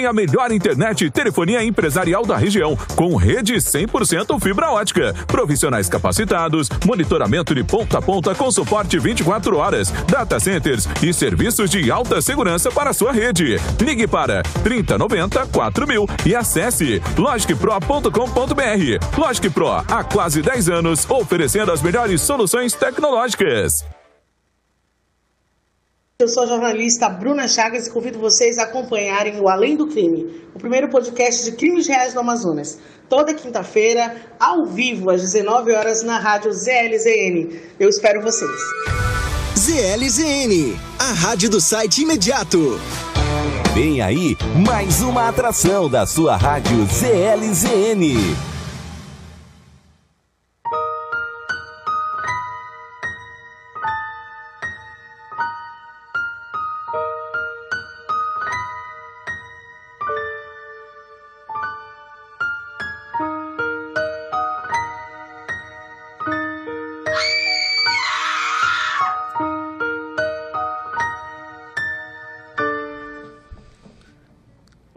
tem a melhor internet e telefonia empresarial da região, com rede 100% fibra ótica, profissionais capacitados, monitoramento de ponta a ponta com suporte 24 horas, data centers e serviços de alta segurança para sua rede. Ligue para 3090 4000 e acesse logicpro.com.br. Logic Pro, há quase 10 anos, oferecendo as melhores soluções tecnológicas. Eu sou a jornalista Bruna Chagas e convido vocês a acompanharem o Além do Crime, o primeiro podcast de crimes reais do Amazonas. Toda quinta-feira, ao vivo, às 19 horas, na rádio ZLZN. Eu espero vocês. ZLZN, a rádio do site imediato. Vem aí mais uma atração da sua rádio ZLZN.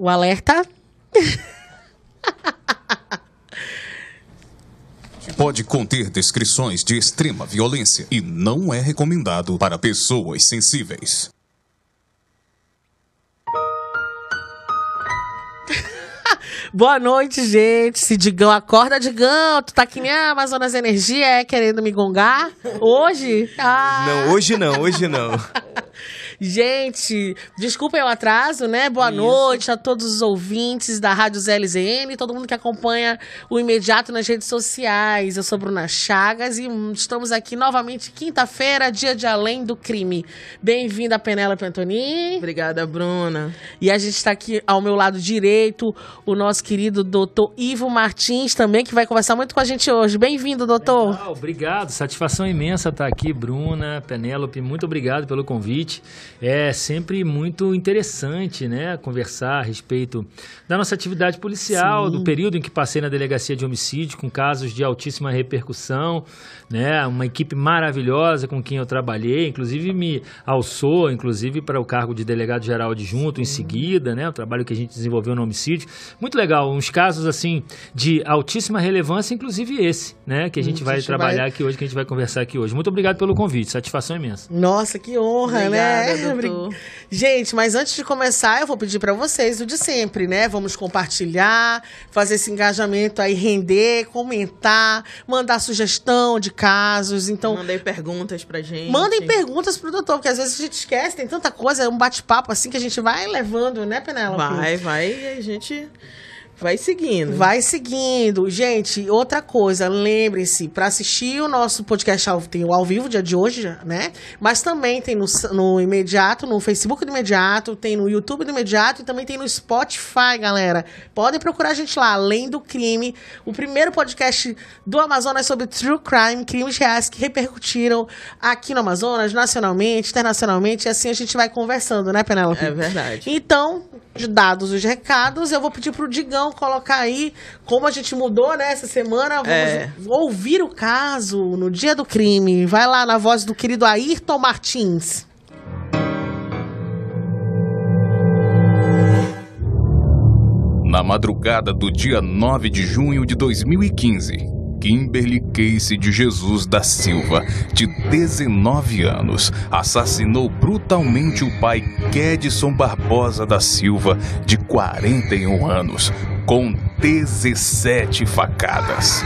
O alerta. Pode conter descrições de extrema violência e não é recomendado para pessoas sensíveis. Boa noite, gente. Se Digão acorda, Digão. Tu tá aqui nem a Amazonas Energia, é querendo me gongar? Hoje? Ah. Não, hoje não, hoje não. Gente, desculpem o atraso, né? Boa Isso. noite a todos os ouvintes da Rádio ZLZN, todo mundo que acompanha o imediato nas redes sociais. Eu sou Bruna Chagas e estamos aqui novamente quinta-feira, dia de Além do Crime. Bem-vinda, Penélope Antoni. Obrigada, Bruna. E a gente está aqui ao meu lado direito, o nosso querido doutor Ivo Martins também, que vai conversar muito com a gente hoje. Bem-vindo, doutor. Legal, obrigado, satisfação imensa estar aqui, Bruna, Penélope, muito obrigado pelo convite. É sempre muito interessante, né, conversar a respeito da nossa atividade policial, Sim. do período em que passei na delegacia de homicídio com casos de altíssima repercussão, né, uma equipe maravilhosa com quem eu trabalhei, inclusive me alçou, inclusive para o cargo de delegado geral adjunto em seguida, né, o trabalho que a gente desenvolveu no homicídio. Muito legal, uns casos assim de altíssima relevância, inclusive esse, né, que a gente hum, vai trabalhar vai... aqui hoje, que a gente vai conversar aqui hoje. Muito obrigado pelo convite, satisfação imensa. Nossa, que honra, né? Obrigada, né? Gente, mas antes de começar, eu vou pedir para vocês o de sempre, né? Vamos compartilhar, fazer esse engajamento aí render, comentar, mandar sugestão de casos. Então, mandem perguntas pra gente. Mandem perguntas pro doutor, porque às vezes a gente esquece, tem tanta coisa, é um bate-papo assim que a gente vai levando, né, Penélope? Vai, vai, e a gente Vai seguindo. Vai seguindo. Gente, outra coisa, lembrem-se, para assistir o nosso podcast tem o ao vivo, dia de hoje, né? Mas também tem no, no imediato, no Facebook do imediato, tem no YouTube do imediato e também tem no Spotify, galera. Podem procurar a gente lá, Além do Crime, o primeiro podcast do Amazonas sobre true crime, crimes reais que repercutiram aqui no Amazonas, nacionalmente, internacionalmente, e assim a gente vai conversando, né, Penélope? É verdade. Então, dados os recados, eu vou pedir pro Digão colocar aí como a gente mudou, né, essa semana. Vamos é. ouvir o caso no dia do crime. Vai lá na voz do querido Ayrton Martins. Na madrugada do dia 9 de junho de 2015, Kimberly Case de Jesus da Silva, de 19 anos, assassinou brutalmente o pai Kedson Barbosa da Silva, de 41 anos, com 17 facadas.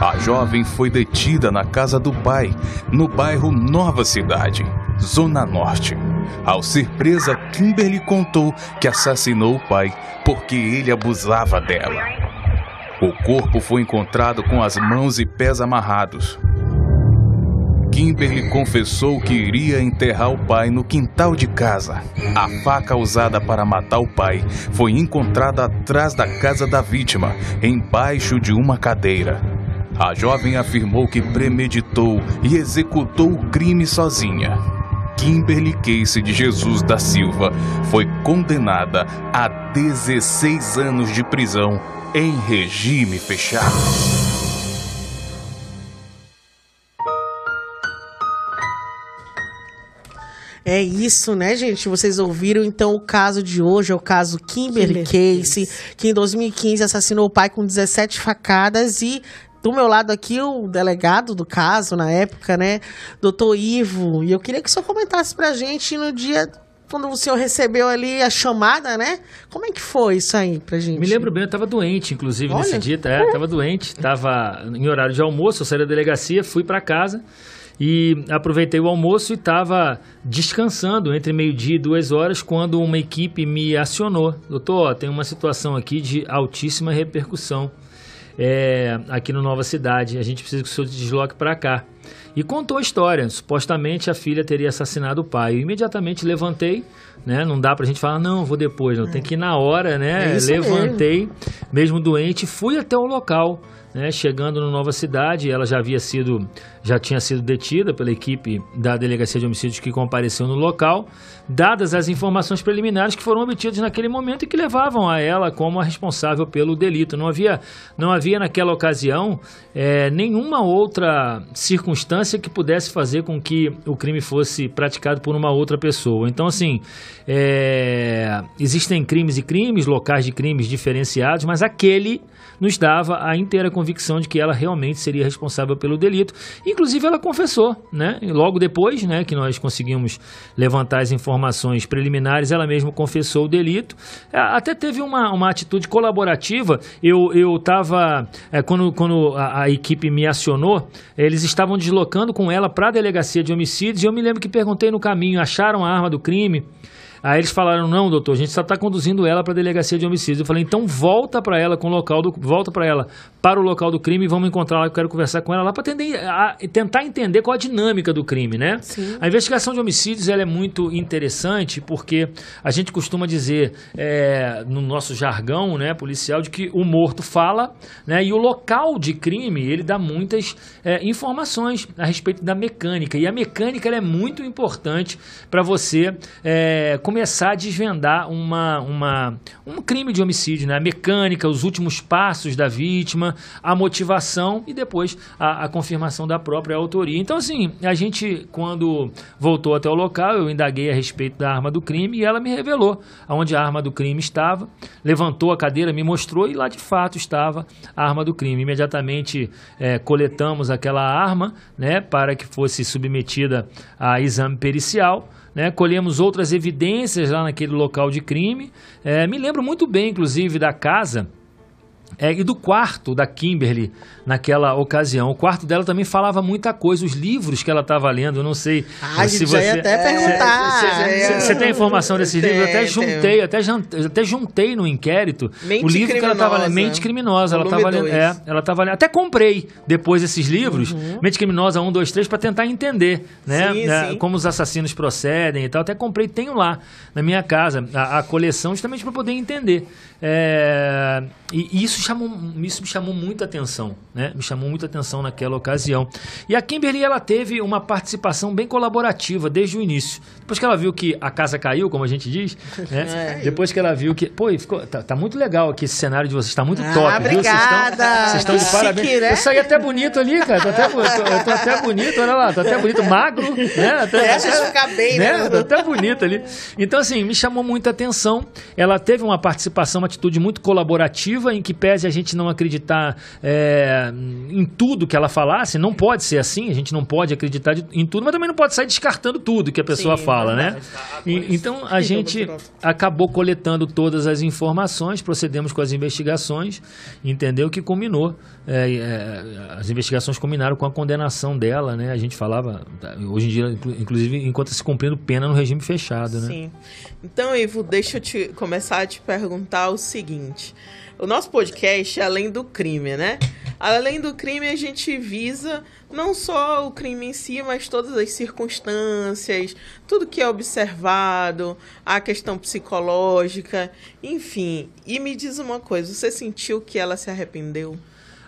A jovem foi detida na casa do pai, no bairro Nova Cidade, Zona Norte. Ao ser presa, Kimberly contou que assassinou o pai porque ele abusava dela. O corpo foi encontrado com as mãos e pés amarrados. Kimberly confessou que iria enterrar o pai no quintal de casa. A faca usada para matar o pai foi encontrada atrás da casa da vítima, embaixo de uma cadeira. A jovem afirmou que premeditou e executou o crime sozinha. Kimberly Case de Jesus da Silva foi condenada a 16 anos de prisão em regime fechado. É isso, né, gente? Vocês ouviram então o caso de hoje, é o caso Kimberly, Kimberly Casey, Case. que em 2015 assassinou o pai com 17 facadas e do meu lado aqui o delegado do caso na época, né, doutor Ivo, e eu queria que o senhor comentasse pra gente no dia quando o senhor recebeu ali a chamada, né? Como é que foi isso aí pra gente? Me lembro bem, eu tava doente, inclusive, Olha. nesse dia. É, tava doente, tava em horário de almoço, eu saí da delegacia, fui para casa e aproveitei o almoço e estava descansando entre meio-dia e duas horas quando uma equipe me acionou. Doutor, ó, tem uma situação aqui de altíssima repercussão é, aqui no Nova Cidade. A gente precisa que o senhor desloque para cá. E contou a história. Supostamente a filha teria assassinado o pai. Eu imediatamente levantei, né? Não dá pra gente falar, não, vou depois, não. Tem que ir na hora, né? É Levantei, mesmo doente, fui até o local. Né, chegando no Nova Cidade, ela já havia sido, já tinha sido detida pela equipe da Delegacia de Homicídios que compareceu no local, dadas as informações preliminares que foram obtidas naquele momento e que levavam a ela como a responsável pelo delito. Não havia, não havia naquela ocasião eh, nenhuma outra circunstância que pudesse fazer com que o crime fosse praticado por uma outra pessoa. Então, assim, eh, existem crimes e crimes, locais de crimes diferenciados, mas aquele nos dava a inteira convicção de que ela realmente seria responsável pelo delito. Inclusive, ela confessou, né? Logo depois, né, que nós conseguimos levantar as informações preliminares, ela mesma confessou o delito. É, Até teve uma, uma atitude colaborativa. Eu estava quando quando a, a equipe me acionou, eles estavam deslocando com ela para a delegacia de homicídios. E eu me lembro que perguntei no caminho, acharam a arma do crime? Aí eles falaram: não, doutor, a gente só está conduzindo ela para a delegacia de homicídio. Eu falei: então volta para ela com o local do, volta para ela para o local do crime e vamos encontrar lá. Eu quero conversar com ela lá para tentar entender qual a dinâmica do crime, né? A investigação de homicídios ela é muito interessante porque a gente costuma dizer é, no nosso jargão, né, policial, de que o morto fala, né? E o local de crime ele dá muitas é, informações a respeito da mecânica e a mecânica ela é muito importante para você é, começar a desvendar uma, uma, um crime de homicídio, né? A mecânica, os últimos passos da vítima, a motivação e depois a, a confirmação da própria autoria. Então, assim, a gente, quando voltou até o local, eu indaguei a respeito da arma do crime e ela me revelou onde a arma do crime estava, levantou a cadeira, me mostrou e lá de fato estava a arma do crime. Imediatamente eh, coletamos aquela arma, né, para que fosse submetida a exame pericial né? Colhemos outras evidências lá naquele local de crime. É, me lembro muito bem, inclusive, da casa é, e do quarto da Kimberly naquela ocasião. O quarto dela também falava muita coisa, os livros que ela estava lendo, eu não sei Ah, se você... até perguntar. Você tem informação desses Tem, livros? Eu até juntei, até, até juntei no inquérito Mente o livro que ela estava lendo. Mente Criminosa. Ela estava lendo. É, ela estava lendo. Até comprei depois esses livros, Mente Criminosa 1, 2, 3, para tentar entender né, Uhum. Sim, né, sim. como os assassinos procedem e tal. Até comprei, tenho lá na minha casa a, a coleção justamente para poder entender. É, e, e isso, chamou, isso me chamou muita atenção, né? Me chamou muita atenção naquela ocasião. E a Kimberly, ela teve uma participação bem colaborativa desde o início. Depois que ela viu que a casa caiu, como a gente diz, né? Depois que ela viu que, pô, ficou, tá, tá muito legal aqui esse cenário de vocês, tá muito Ah, top, viu? Vocês estão- obrigada. De parabéns. chique, né? Eu saí até bonito ali, cara. Tô até, eu tô, eu tô até bonito, olha lá, tô até bonito, magro, né? Até, É, a gente fica bem, né? Tô até bonito ali. Então, assim, me chamou muita atenção. Ela teve uma participação, uma atitude muito colaborativa, em que pese a gente não acreditar é, em tudo que ela falasse, não pode ser assim, a gente não pode acreditar de- em tudo, mas também não pode sair descartando tudo que a pessoa Sim, fala, né? verdade. E- então, a gente acabou coletando todas as informações, procedemos com as investigações, entendeu? Que culminou. é, é, as investigações culminaram com a condenação dela, né? A gente falava, hoje em dia, inclu- inclusive, enquanto se cumprindo pena no regime fechado, né? Sim. Então, Ivo, deixa eu te começar a te perguntar o seguinte. O nosso podcast é além do crime, né? Além do crime, a gente visa não só o crime em si, mas todas as circunstâncias, tudo que é observado, a questão psicológica, enfim. E me diz uma coisa, você sentiu que ela se arrependeu?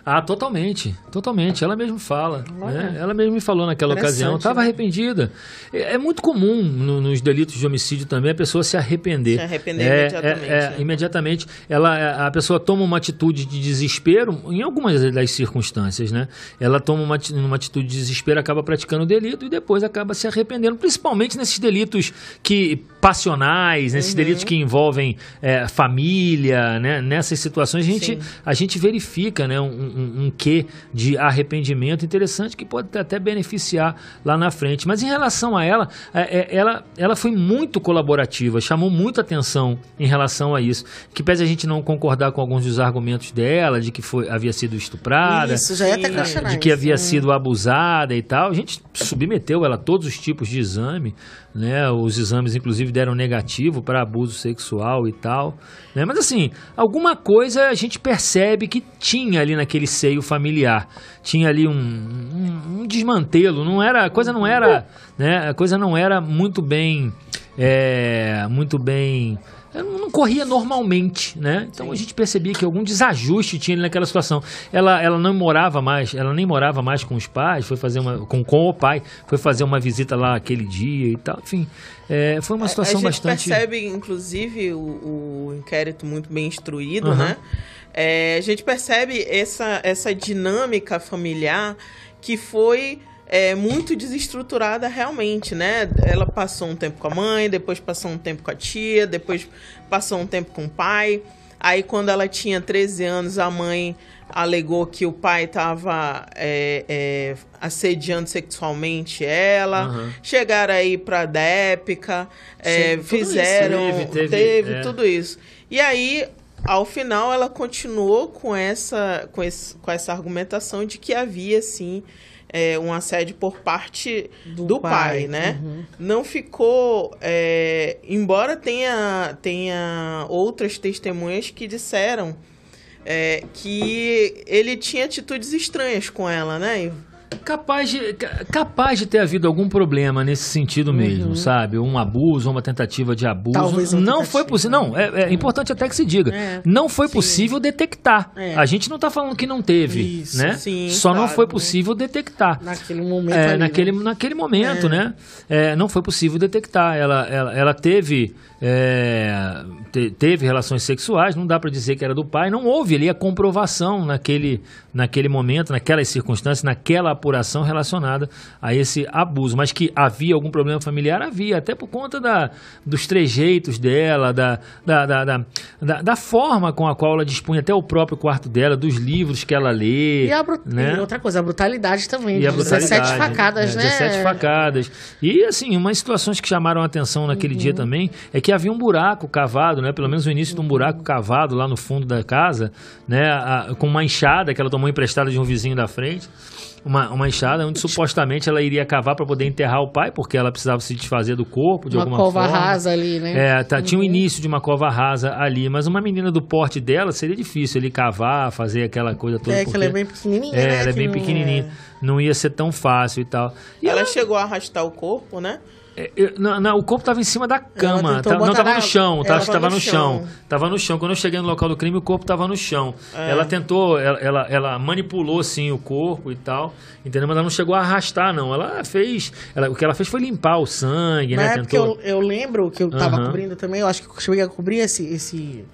Ah, totalmente, totalmente. Ela mesmo fala. Né? Ela mesmo me falou naquela ocasião. Estava né? arrependida. É, é muito comum no- nos delitos de homicídio também a pessoa se arrepender. Se arrepender É, imediatamente, é, é, né? imediatamente. Ela, a pessoa toma uma atitude de desespero, em algumas das circunstâncias, né? Ela toma uma, uma atitude de desespero, acaba praticando o delito e depois acaba se arrependendo, principalmente nesses delitos que passionais, nesses delitos que envolvem é, família, né? Nessas situações a gente, a gente verifica, né? Um, um, um quê de arrependimento interessante que pode até beneficiar lá na frente. Mas em relação a ela, é, é, ela, ela foi muito colaborativa, chamou muita atenção em relação a isso. Que pese a gente não concordar com alguns dos argumentos dela, de que foi, havia sido estuprada, Isso, já ia até questionar de que havia sido abusada e tal. A gente submeteu ela a todos os tipos de exame, né? Os exames, inclusive, deram negativo para abuso sexual e tal. Né? Mas assim, alguma coisa a gente percebe que tinha ali naquele seio familiar. Tinha ali um, um, um desmantelo. Não era, a coisa não era, né? A coisa não era muito bem, é, muito bem não corria normalmente, né? Então a gente percebia que algum desajuste tinha naquela situação. Ela, ela não morava mais, ela nem morava mais com os pais, foi fazer uma com, com o pai, foi fazer uma visita lá aquele dia e tal. Enfim, é, foi uma situação a gente bastante. percebe, inclusive, o, o inquérito muito bem instruído, Aham. né? É, a gente percebe essa, essa dinâmica familiar que foi é, muito desestruturada realmente, né? Ela passou um tempo com a mãe, depois passou um tempo com a tia, depois passou um tempo com o pai. Aí, quando ela tinha 13 anos, a mãe alegou que o pai estava assediando sexualmente ela. Aham. Chegaram aí pra Dépica, é, Sim, tudo isso. fizeram, Teve, teve, teve, é. tudo isso. E aí, ao final, ela continuou com essa, com esse, com essa argumentação de que havia, sim, é, um assédio por parte do, Do pai, pai, né? uhum. Não ficou... é, embora tenha, tenha outras testemunhas que disseram é, que ele tinha atitudes estranhas com ela, né? Capaz de, ca- capaz de ter havido algum problema nesse sentido mesmo, sabe? Um abuso, uma tentativa de abuso. Uhum. Talvez não tentativa. foi possível. Não, é, é importante até que se diga. É. Não foi possível detectar. É. A gente não está falando que não teve, Isso, né? sim, Só não claro. foi possível detectar. Naquele momento É, ali, naquele, né? naquele momento, né? É, não foi possível detectar. Ela, ela, ela teve, é, te- teve relações sexuais, não dá para dizer que era do pai. Não houve ali a comprovação naquele, naquele momento, naquelas circunstâncias, naquela apuração relacionada a esse abuso. Mas que havia algum problema familiar, havia, até por conta da, dos trejeitos dela, da, da, da, da, forma com a qual ela dispunha até o próprio quarto dela, dos livros que ela lê. E, né? outra coisa, a brutalidade também. E a de 17 brutalidade, facadas, é, né? 17 facadas. E, assim, umas situações que chamaram a atenção naquele Uhum. dia também é que havia um buraco cavado, né? Pelo menos o início de um buraco cavado lá no fundo da casa, né? Com uma enxada que ela tomou emprestada de um vizinho da frente. Uma, uma enxada onde supostamente ela iria cavar para poder enterrar o pai, porque ela precisava se desfazer do corpo de Uma alguma cova forma. rasa ali, né? É, tá, tinha o início de uma cova rasa ali, mas uma menina do porte dela seria difícil ele cavar, fazer aquela coisa toda. É, que ela é porque- bem pequenininha, é, né? ela é bem não- pequenininha. Não ia ser tão fácil e tal. E ela ela- chegou a arrastar o corpo, né? É, eu- não, não, o corpo estava em cima da cama. tá- não, estava na- no chão. Tá, estava no no chão. chão. Tava no chão. Quando eu cheguei no local do crime, o corpo estava no chão. É. Ela tentou, ela, ela, ela manipulou sim o corpo e tal. Entendeu? Mas ela não chegou a arrastar, não. Ela fez. ela- o que ela fez foi limpar o sangue, Na né? época Tentou. eu, eu lembro que eu tava Aham. cobrindo também, eu acho que eu cheguei a cobrir esse, esse,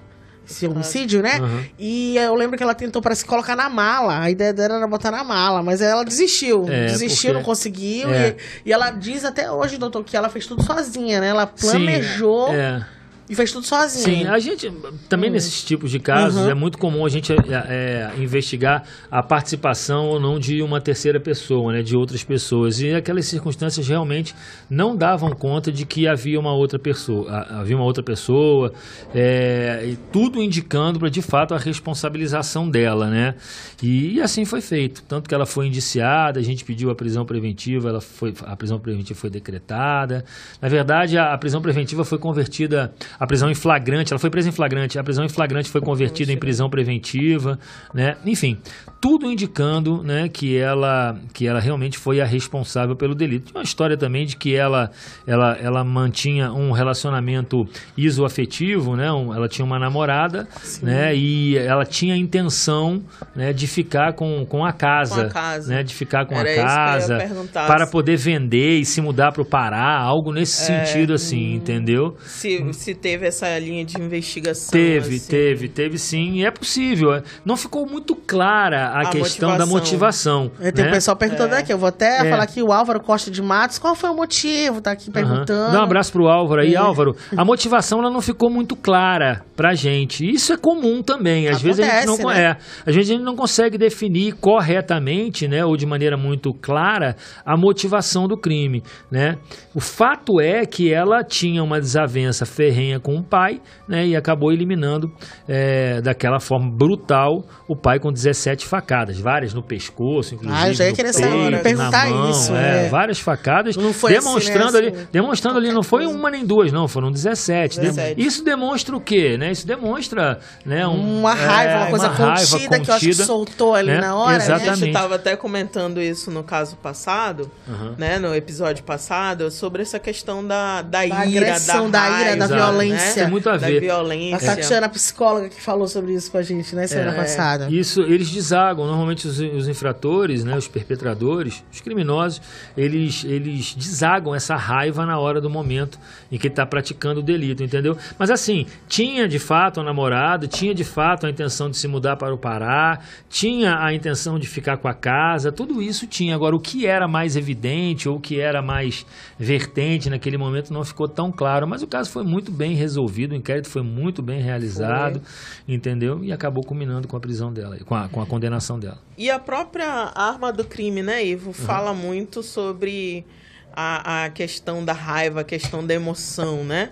esse homicídio, né? Aham. E eu lembro que ela tentou para se colocar na mala. A ideia dela era botar na mala, mas ela desistiu. É, desistiu, porque- não conseguiu. É. E, e ela diz até hoje, doutor, que ela fez tudo sozinha, né? Ela Sim, planejou é. E fez tudo sozinha. Sim, a gente também nesses tipos de casos Uhum. é muito comum a gente é, é, investigar a participação ou não de uma terceira pessoa, né, de outras pessoas. E aquelas circunstâncias realmente não davam conta de que havia uma outra pessoa, havia uma outra pessoa, é, e tudo indicando para de fato a responsabilização dela, né? E, assim foi feito, tanto que ela foi indiciada, a gente pediu a prisão preventiva, ela foi, a prisão preventiva foi decretada. Na verdade, a, a prisão preventiva foi convertida a prisão em flagrante, ela foi presa em flagrante, a prisão em flagrante foi convertida em prisão preventiva, né? Enfim, tudo indicando, né, que ela que ela realmente foi a responsável pelo delito. Tinha uma história também de que ela ela, ela mantinha um relacionamento isoafetivo, né? Um, ela tinha uma namorada, né? E ela tinha a intenção, né, de ficar com, com a casa, Com a casa. né? De ficar com Era a casa para poder vender e se mudar para o Pará, algo nesse É. sentido assim, entendeu? Se, se teve essa linha de investigação. Teve, assim. teve, teve sim, e é possível. é. Não ficou muito clara a, A questão da motivação. É, tem né? o pessoal perguntando aqui, eu vou até É. falar aqui o Álvaro Costa de Matos, qual foi o motivo? Tá aqui perguntando. Dá um abraço pro Álvaro aí, É. Álvaro. A motivação ela não ficou muito clara pra gente. Isso é comum também. Às vezes a gente não Acontece, né? é, às vezes a gente não consegue definir corretamente, né, ou de maneira muito clara a motivação do crime, né? O fato é que ela tinha uma desavença ferrenha com o pai, né, e acabou eliminando é, daquela forma brutal o pai com 17 facadas, várias no pescoço, inclusive Ah, eu já ia no querer peito, saber, na perguntar mão, isso, é, é. várias facadas, Não foi assim, demonstrando né, ali, assim, demonstrando ali, não foi uma nem duas, não, foram 17. 17. Isso demonstra o quê, né? Isso demonstra, né, um- Uma raiva, é, uma coisa raiva contida, que eu acho que soltou ali né? na hora, né? A gente Exatamente. estava até comentando isso no caso passado, Aham. né, no episódio passado, sobre essa questão da, da, Da ira, agressão, da ira, da raiva, violência. né? Tem muito a Da ver. A violência. Tatiana, psicóloga, que falou sobre isso com a gente, né, semana É. passada. Isso, eles desagam. Normalmente os, os infratores, né, os perpetradores, os criminosos, eles, eles desagam essa raiva na hora do momento em que está praticando o delito, entendeu? Mas assim, tinha de fato a namorada, tinha de fato a intenção de se mudar para o Pará, tinha a intenção de ficar com a casa, tudo isso tinha. Agora, o que era mais evidente ou o que era mais vertente naquele momento não ficou tão claro, mas o caso foi muito bem resolvido, o inquérito foi muito bem realizado, entendeu? E acabou culminando com a prisão dela, com a, com a condenação dela. E a própria arma do crime, né, Uhum. Ivo, fala muito sobre a, a questão da raiva, a questão da emoção, né?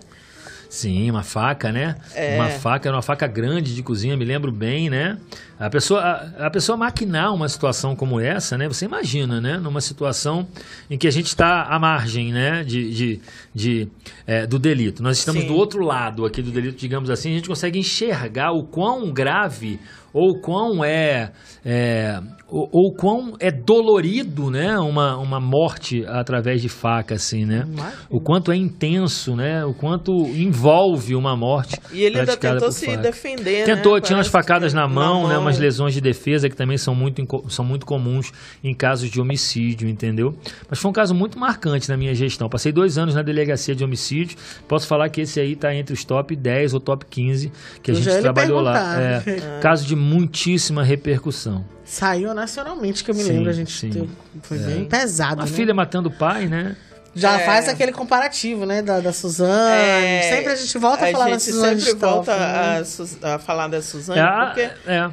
Sim, uma faca, né? É. Uma faca, era uma faca grande de cozinha, me lembro bem, né? A pessoa, a, a pessoa maquinar uma situação como essa, né? Você imagina, né? Numa situação em que a gente está à margem, né? De, de, de, é, do delito. Nós estamos Sim. do outro lado aqui do delito, digamos assim, a gente consegue enxergar o quão grave ou quão é, é ou, ou quão é dolorido, né, uma, uma morte através de faca, assim, né? O quanto é intenso, né? O quanto envolve uma morte. E ele ainda tentou se faca. defender, Tentou, né? tinha umas facadas que- na mão, né? mão. Umas lesões de defesa que também são muito, são muito comuns em casos de homicídio, entendeu? Mas foi um caso muito marcante na minha gestão. Passei dois anos na delegacia de homicídio. Posso falar que esse aí está entre os top 10 ou top 15 que a Eu já gente trabalhou lá. perguntar. É, caso de muitíssima repercussão. Saiu nacionalmente, que eu me Sim, lembro, a gente sim. teve- foi bem pesado, Uma né? filha matando o pai, né? Já É. faz aquele comparativo, né, da, da Suzane. É, sempre a gente volta a, falar da gente Suzane sempre volta Stoff, né? a, a falar da Suzane, É, a, porque é.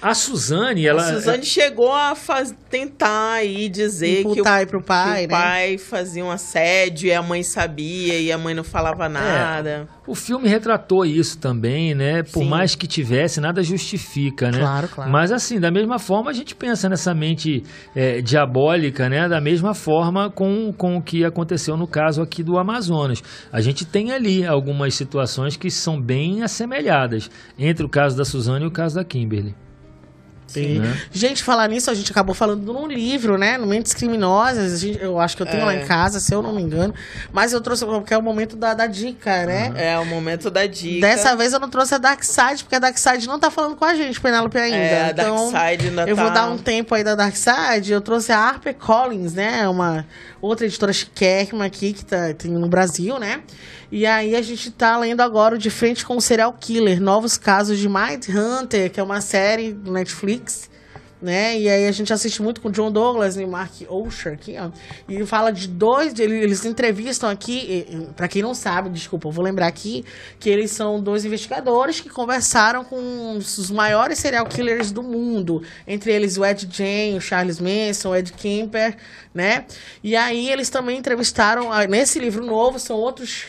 A Suzane, ela. a Suzane chegou a faz, tentar aí dizer que o, Imputar pro pai, que o né? pai fazia um assédio e a mãe sabia e a mãe não falava nada. O filme retratou isso também, né? Por Sim. mais que tivesse, nada justifica, né? Claro, claro. Mas assim, da mesma forma, a gente pensa nessa mente é, diabólica, né? Da mesma forma com, com o que aconteceu no caso aqui do Amazonas. A gente tem ali algumas situações que são bem assemelhadas entre o caso da Suzane e o caso da Kimberly. Sim. Né? Gente, falar nisso, a gente acabou falando num livro, né? No Mentes Criminosas. a gente- eu acho que eu tenho lá É. em casa, se eu não me engano. Mas eu trouxe, porque é o momento da, da dica, né? É o momento da dica. Dessa vez eu não trouxe a Dark Side, porque a Dark Side não tá falando com a gente, Penélope, ainda. É, a então, Darkseid ainda eu vou tá- dar um tempo aí da Dark Side. Eu trouxe a Harper Collins, né? Uma outra editora chiquérrima aqui que tá, tem no Brasil, né? E aí a gente tá lendo agora De Frente com o Serial Killer, novos casos de Mind Hunter, que é uma série do Netflix né? E aí a gente assiste muito com John Douglas e Mark Osher aqui, ó. E fala de dois, ele- eles entrevistam aqui, para quem não sabe, desculpa, eu vou lembrar aqui que eles são dois investigadores que conversaram com os maiores serial killers do mundo, entre eles o Ed Gein, o Charles Manson, o Ed Kemper, né? E aí eles também entrevistaram ah, nesse livro novo são outros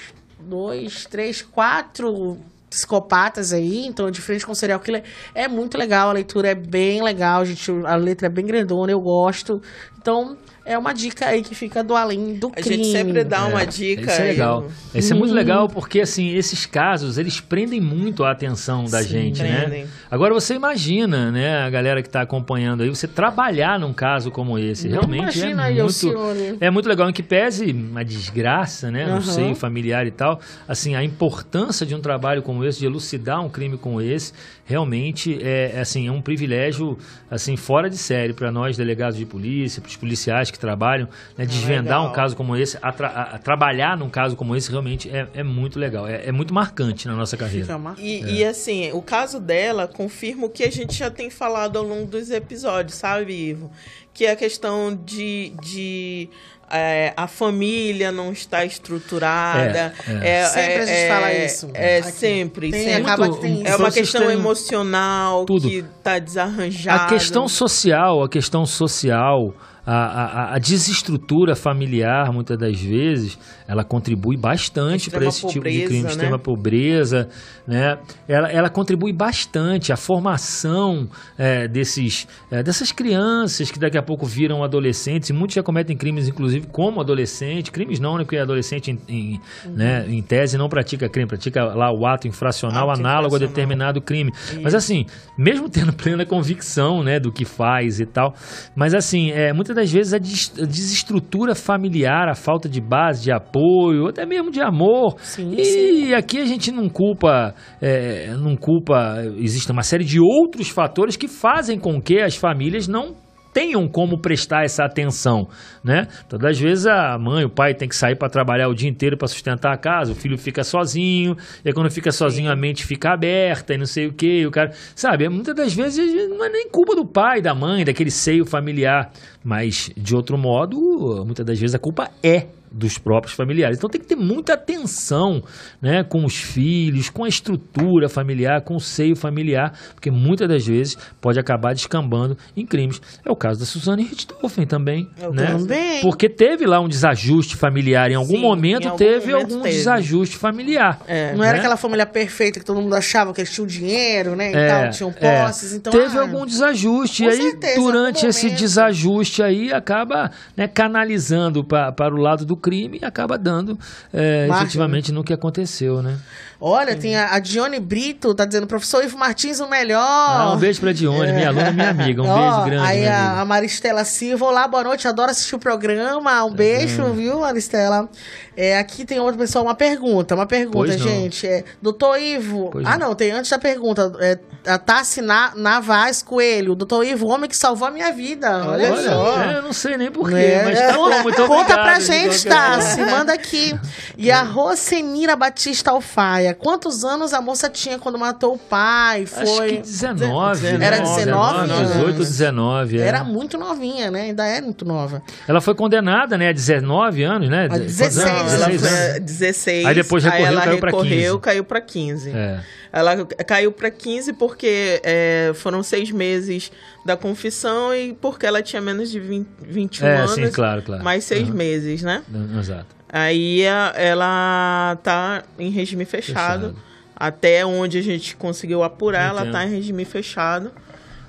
dois, três, quatro psicopatas aí, então de frente com o serial killer é muito legal, a leitura é bem legal, gente, a letra é bem grandona, eu gosto. Então, é uma dica aí que fica do além do A crime. gente sempre dá uma É, dica. Isso é legal. um- Isso é muito legal porque, assim, esses casos, eles prendem muito a atenção da Sim, gente, né? prendem. Agora, você imagina, né, a galera que está acompanhando aí, você trabalhar num caso como esse. Realmente Imagina é aí, muito... É muito legal, em que pese uma desgraça, né, no Aham. seio familiar e tal, assim, a importância de um trabalho como esse, de elucidar um crime como esse, realmente é, é, assim, é um privilégio, assim, fora de série para nós, delegados de polícia, para os policiais que trabalham, né, desvendar legal. um caso como esse, a tra- a- trabalhar num caso como esse, realmente é, é muito legal, é, é muito marcante na nossa carreira. Uma- E, É. e, assim, o caso dela confirma o que a gente já tem falado ao longo dos episódios, sabe, Ivo? Que é a questão de. de é, a família não está estruturada. É, é. Sempre a gente fala isso É, sempre. Tem- sempre. acaba que tem É isso. uma Pra vocês questão emocional tudo. que tá desarranjada. A questão social, a questão social, a, a- a desestrutura familiar, muitas das vezes, ela contribui bastante para esse tipo de pobreza, crime, né? extrema pobreza, né? Ela, ela contribui bastante a formação é, desses, é, dessas crianças que daqui a pouco viram adolescentes, e muitos já cometem crimes, inclusive, como adolescente, crimes não, né? Porque adolescente, em, em, né, em tese, não pratica crime, pratica lá o ato infracional Ato análogo a infracional. determinado crime. Mas assim, mesmo tendo plena convicção, né, do que faz e tal, mas assim, é, muitas das vezes a, des- a desestrutura familiar, a falta de base, de apoio, até mesmo de amor. Sim, e aqui a gente não culpa, é, não culpa, existe uma série de outros fatores que fazem com que as famílias não tenham como prestar essa atenção, né? Todas as vezes a mãe, o pai tem que sair para trabalhar o dia inteiro para sustentar a casa, o filho fica sozinho, e quando fica sozinho a mente fica aberta e não sei o que, o cara, sabe? Muitas das vezes não é nem culpa do pai, da mãe, daquele seio familiar, mas de outro modo, muitas das vezes a culpa é dos próprios familiares. Então tem que ter muita atenção né, com os filhos, com a estrutura familiar, com o seio familiar, porque muitas das vezes pode acabar descambando em crimes. É o caso da Suzane Richthofen também. É o né? Também. Porque teve lá um desajuste familiar. Em algum Sim, momento em algum teve momento algum teve. desajuste familiar. É. Não era né? aquela família perfeita que todo mundo achava que eles tinham dinheiro, né? É, tal, tinham é. posses. Então, Teve ah, algum desajuste. com E aí, certeza, durante esse momento. desajuste aí, acaba né, canalizando pa- para o lado do crime e acaba dando é, efetivamente no que aconteceu, né? Olha, tem a, a Dione Brito, tá dizendo, professor Ivo Martins, o melhor. Ah, um beijo pra Dione, minha aluna, minha amiga. Um Ó, beijo grande, Aí minha a, amiga. a Maristela Silva, olá, boa noite, adoro assistir o programa. Um beijo, viu, Maristela? É, aqui tem outra pessoa, uma pergunta, uma pergunta, gente. É, doutor Ivo. Pois ah, não. não, tem antes da pergunta. É, a Tassi Na, Navaz Coelho. Doutor Ivo, o homem que salvou a minha vida. Olha, Olha, só. é, eu não sei nem porquê, É. mas tá bom, muito obrigado. Conta pra de gente, Tassi. forma. Manda aqui. E a Rosenira Batista Alfaia. Quantos anos a moça tinha quando matou o pai? Foi. Acho que 19. Era né? 19 anos. 18, 19. é. Era muito novinha, né? Ainda é muito nova. Ela foi condenada, né, a 19 anos, né? A 16, Quantos anos? Ela 16 anos. foi 16. Aí depois recorreu, ela caiu pra recorreu, 15. caiu pra 15. É. Ela caiu pra 15 porque é, foram seis meses da confissão e porque ela tinha menos de 20, 21 É, anos. sim, claro, claro. Mais seis Aham. meses, né? Exato. Aí ela tá em regime fechado. Fechado. Até onde a gente conseguiu apurar, ela Entendo. tá em regime fechado.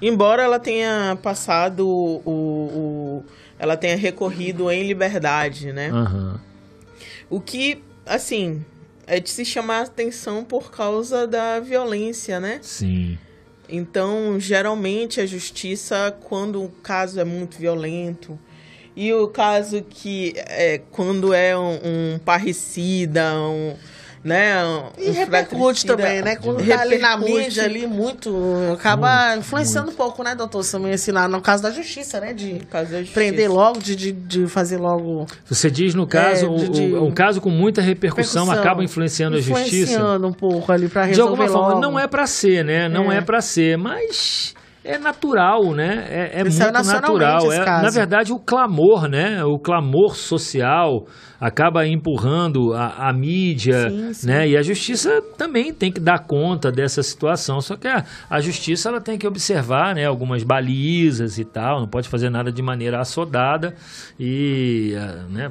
Embora ela tenha passado o, o- ela tenha recorrido em liberdade, né? Aham. O que, assim, é de se chamar a atenção por causa da violência, né? Sim. Então, geralmente a justiça, quando o caso é muito violento, e o caso que é quando é um, um parricida, um, né? Um, E um repercute também, né? Quando tá ali na mídia ali muito, acaba influenciando um pouco, né, doutor? Também assim, no caso da justiça, né? De No caso da justiça. prender logo, de, de, de fazer logo. Você diz, no caso, É, de- o- de- o- um caso com muita repercussão, Repercussão. acaba influenciando a justiça? Influenciando um pouco ali pra De resolver alguma forma, logo. não é pra ser, né? Não é, É. pra ser, mas é natural, né? É, é saiu muito natural. esse É, na verdade, o clamor, né? O clamor social acaba empurrando a, a mídia, Sim, sim. né? E a justiça também tem que dar conta dessa situação. Só que a, a justiça ela tem que observar, né? Algumas balizas e tal. Não pode fazer nada de maneira assodada e, ah, né?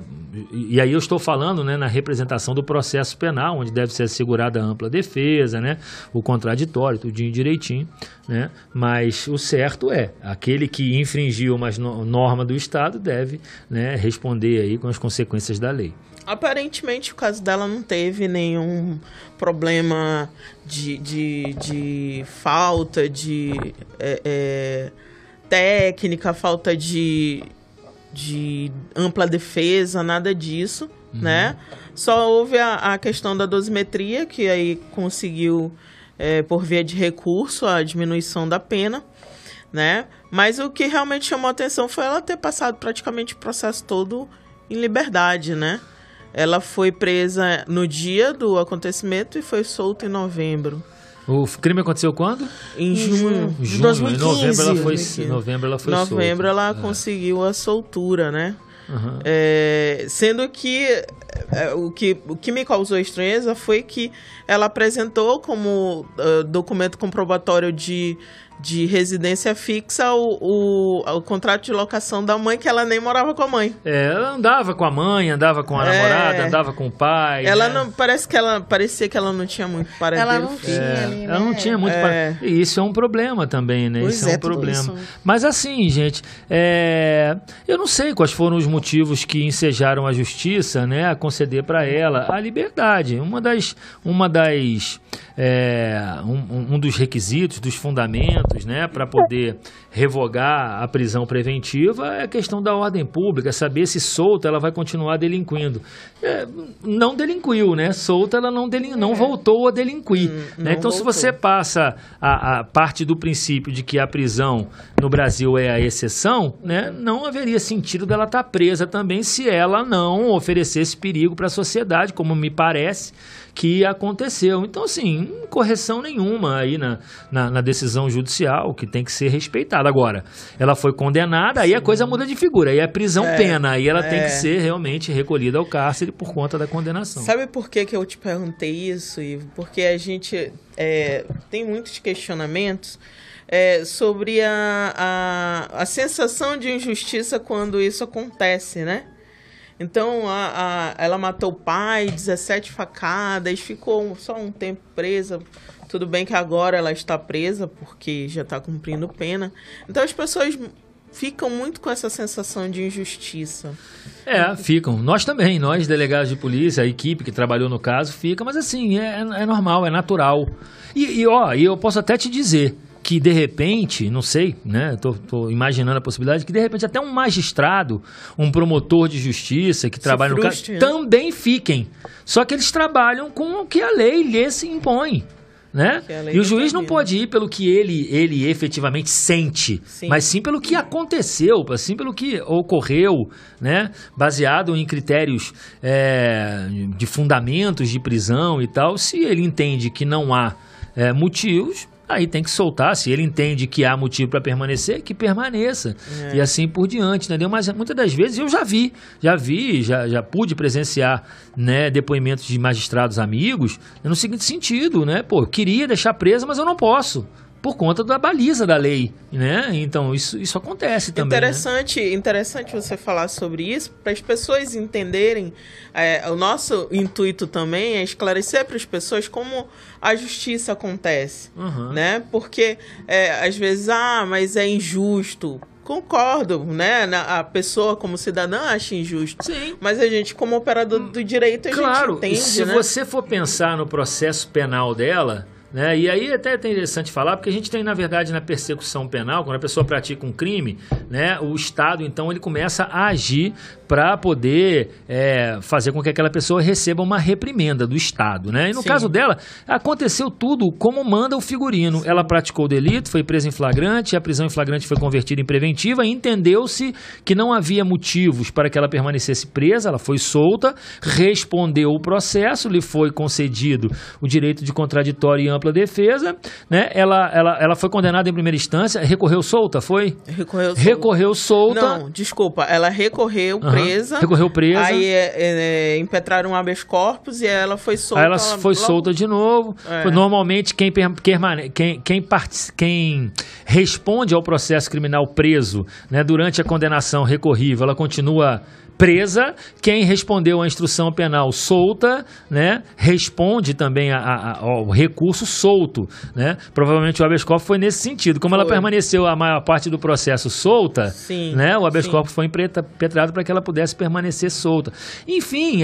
E, e aí eu estou falando, né? Na representação do processo penal, onde deve ser assegurada a ampla defesa, né? O contraditório, tudinho direitinho, né? Mas Mas o certo é, aquele que infringiu uma no- norma do Estado deve né, responder aí com as consequências da lei. Aparentemente, o caso dela não teve nenhum problema de, de, de falta de é, é, técnica, falta de, de ampla defesa, nada disso, né? Só houve a, a questão da dosimetria, que aí conseguiu, é, por via de recurso, a diminuição da pena, né? Mas o que realmente chamou a atenção foi ela ter passado praticamente o processo todo em liberdade, né? Ela foi presa no dia do acontecimento e foi solta em novembro. O crime aconteceu quando? Em junho. de Junho, 2015. em novembro ela foi, 2015. novembro ela foi novembro solta. ela É. conseguiu a soltura, né? Aham. É, sendo que, é, o que o que me causou estranheza foi que ela apresentou como ah, documento comprobatório de, de residência fixa o, o, o contrato de locação da mãe, que ela nem morava com a mãe. É, ela andava com a mãe, andava com a É. namorada, andava com o pai. Ela né? não. Parece que ela. Parecia que ela não tinha muito paradeiro. Ela não fixo. tinha É, ali, ela não né? tinha muito É. para... E isso é um problema também, né? Pois isso é um é, tudo problema. isso. Mas assim, gente, é, eu não sei quais foram os motivos que ensejaram a justiça, né, a conceder para ela a liberdade. Uma das, uma das, é, um, um dos requisitos, dos fundamentos, né, para poder revogar a prisão preventiva é a questão da ordem pública, saber se solta ela vai continuar delinquindo. É, não delinquiu, né? Solta ela não, delin... não voltou a delinquir. né? não Então, se voltou. você passa a, a parte do princípio de que a prisão no Brasil é a exceção, né? Não haveria sentido dela estar presa também se ela não oferecesse perigo para a sociedade, como me parece que aconteceu. Então, assim, correção nenhuma aí na, na, na decisão judicial, que tem que ser respeitada. Agora, ela foi condenada, aí a coisa muda de figura, aí é prisão-pena, aí ela tem é. que ser realmente recolhida ao cárcere por conta da condenação. Sabe por que, que eu te perguntei isso, Ivo? Porque a gente é, tem muitos questionamentos é, sobre a, a, a sensação de injustiça quando isso acontece, né? Então, a, a- ela matou o pai, 17 facadas, ficou só um tempo presa. Tudo bem que agora ela está presa, porque já está cumprindo pena. Então, as pessoas ficam muito com essa sensação de injustiça. É, ficam. Nós também, nós delegados de polícia, a equipe que trabalhou no caso, fica, mas assim, é, é normal, é natural. E, e, ó, eu posso até te dizer que de repente, não sei, né? Tô imaginando a possibilidade que de repente até um magistrado, um promotor de justiça que trabalha no caso, frustre, né? também fiquem. Só que eles trabalham com o que a lei lhes impõe. Né? E o juiz não pode ir pelo que ele, ele efetivamente sente, Sim. mas sim pelo que aconteceu, assim pelo que ocorreu, né? Baseado em critérios é, de fundamentos de prisão e tal. Se ele entende que não há é, motivos, aí tem que soltar. Se ele entende que há motivo para permanecer, que permaneça. E assim por diante, entendeu? Mas muitas das vezes eu já vi, já vi, já, já pude presenciar né, depoimentos de magistrados amigos no seguinte sentido, né? Pô, eu queria deixar presa, mas eu não posso. Por conta da baliza da lei, né? Então, isso, isso acontece também. né? Interessante, interessante você falar sobre isso, para as pessoas entenderem. é, o nosso intuito também é esclarecer para as pessoas como a justiça acontece, Uhum. né? Porque é, às vezes, ah, mas é injusto. Concordo, né? A pessoa como cidadã acha injusto. Sim. Mas a gente, como operador do direito, a Claro, gente entende, e se né? você for pensar no processo penal dela, né, e aí até é interessante falar, porque a gente tem, na verdade, na persecução penal, quando a pessoa pratica um crime, né, o Estado, então, ele começa a agir para poder é, fazer com que aquela pessoa receba uma reprimenda do Estado. Né? E no Sim. caso dela, aconteceu tudo como manda o figurino. Ela praticou o delito, foi presa em flagrante, a prisão em flagrante foi convertida em preventiva, entendeu-se que não havia motivos para que ela permanecesse presa, ela foi solta, respondeu o processo, lhe foi concedido o direito de contraditório e ampla defesa, né? Ela, ela, ela foi condenada em primeira instância, recorreu solta, foi? Recorreu, Recorreu solta. Não, desculpa. Ela recorreu Aham. presa. Recorreu presa. Aí é, é, impetraram um habeas corpus e ela foi solta. Aí ela foi logo- solta de novo. É. Normalmente, quem, per- permane- quem, quem, quem responde ao processo criminal preso, né, durante a condenação recorrível, ela continua presa, quem respondeu à instrução penal solta, né, responde também a, a, ao recurso solto, né? Provavelmente o habeas corpus foi nesse sentido. Como ela Foi. permaneceu a maior parte do processo solta, Sim, né, o habeas sim. corpus foi impetrado para que ela pudesse permanecer solta. Enfim,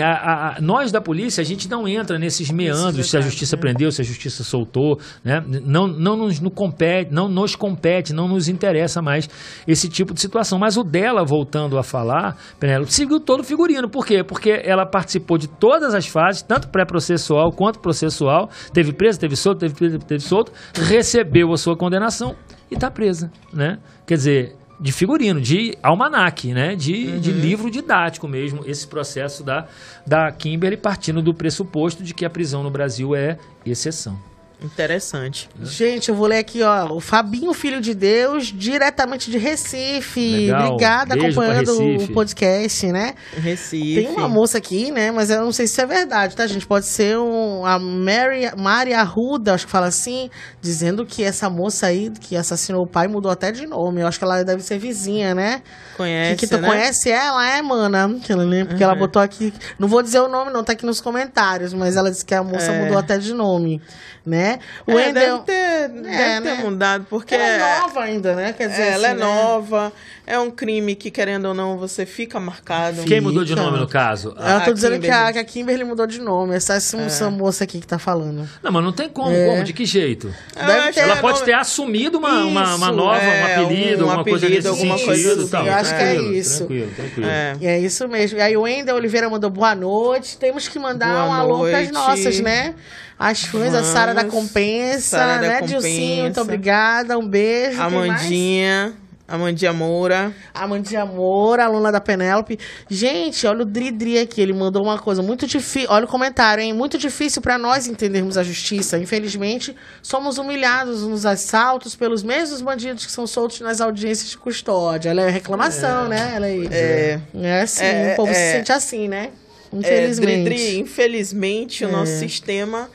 nós da polícia, a gente não entra nesses meandros se a justiça né? prendeu, se a justiça soltou, né? Não, não nos no compete, não nos compete, não nos interessa mais esse tipo de situação. Mas o dela, voltando a falar, Penélope, seguiu todo o figurino. Por quê? Porque ela participou de todas as fases, tanto pré-processual quanto processual, teve preso, teve solto, teve preso, teve solto, recebeu a sua condenação e está presa, né? Quer dizer, de figurino, de almanaque, né? De, de livro didático mesmo, esse processo da, da Kimberly partindo do pressuposto de que a prisão no Brasil é exceção. Interessante. Gente, eu vou ler aqui, ó. O Fabinho Filho de Deus, diretamente de Recife. Legal. Obrigada, Beijo acompanhando Recife. o podcast, né? Recife. Tem uma moça aqui, né? Mas eu não sei se é verdade, tá, gente? Pode ser um, a Mary, Mari Arruda, acho que fala assim, dizendo que essa moça aí que assassinou o pai mudou até de nome. Eu acho que ela deve ser vizinha, né? Conhece, que, que tu né? conhece ela, é, mana? Que ela porque ela botou aqui. Não vou dizer o nome, não, tá aqui nos comentários, mas ela disse que a moça É. mudou até de nome, né? O É, Wendel. deve ter, deve É, ter né? mudado, porque... Ela é nova ainda, né? Quer dizer, É, ela é assim, né? nova, é um crime que, querendo ou não, você fica marcado. Quem mudou de nome no caso? Eu tô A dizendo que a, que a Kimberly mudou de nome. Essa, essa, essa moça aqui que tá falando. Não, mas não tem como, É. como? De que jeito? Deve ter- Ela é pode nome- ter assumido uma, uma, uma Isso, nova, um é, apelido, um alguma coisa apelido, nesse alguma sentido. coisa tal. assim. Eu acho que é isso. Tranquilo, tranquilo. É. E é isso mesmo. E aí o Wendel Oliveira mandou boa noite. Temos que mandar Boa um alô pras noite. nossas, né? As fãs, a Sara da. Compensa, Sara da né, Dilcinho? Muito obrigada. Um beijo. Quem mais? Amandinha, Amandinha Moura. Amandinha Amor, aluna da Penélope. Gente, olha o Dri-Dri aqui. Ele mandou uma coisa muito difícil. Olha o comentário, hein? Muito difícil pra nós entendermos a justiça. Infelizmente, somos humilhados nos assaltos pelos mesmos bandidos que são soltos nas audiências de custódia. Ela é reclamação, né? Ela é, É, é assim, É, o povo se é. sente assim, né? é, Infelizmente. Dri-Dri, infelizmente, o nosso É. sistema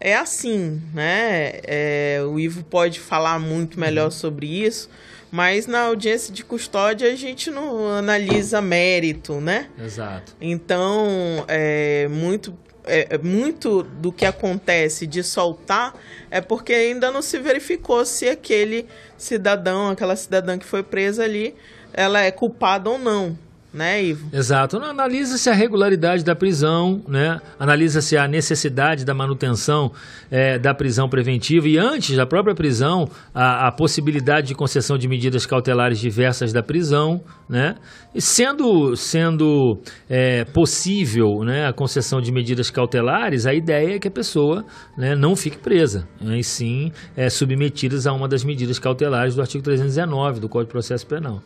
é assim, né? É, o Ivo pode falar muito melhor Uhum. sobre isso, mas na audiência de custódia a gente não analisa mérito, né? Exato. Então, é, muito, é, é, muito do que acontece de soltar é porque ainda não se verificou se aquele cidadão, aquela cidadã que foi presa ali, ela é culpada ou não, né, Ivo? Exato. Analisa-se a regularidade da prisão, né? analisa-se a necessidade da manutenção eh, da prisão preventiva e antes da própria prisão, a, a possibilidade de concessão de medidas cautelares diversas da prisão, né? E sendo, sendo eh, possível né, a concessão de medidas cautelares, a ideia é que a pessoa né, não fique presa, né, e sim eh, submetidas a uma das medidas cautelares do artigo 319 do Código de Processo Penal.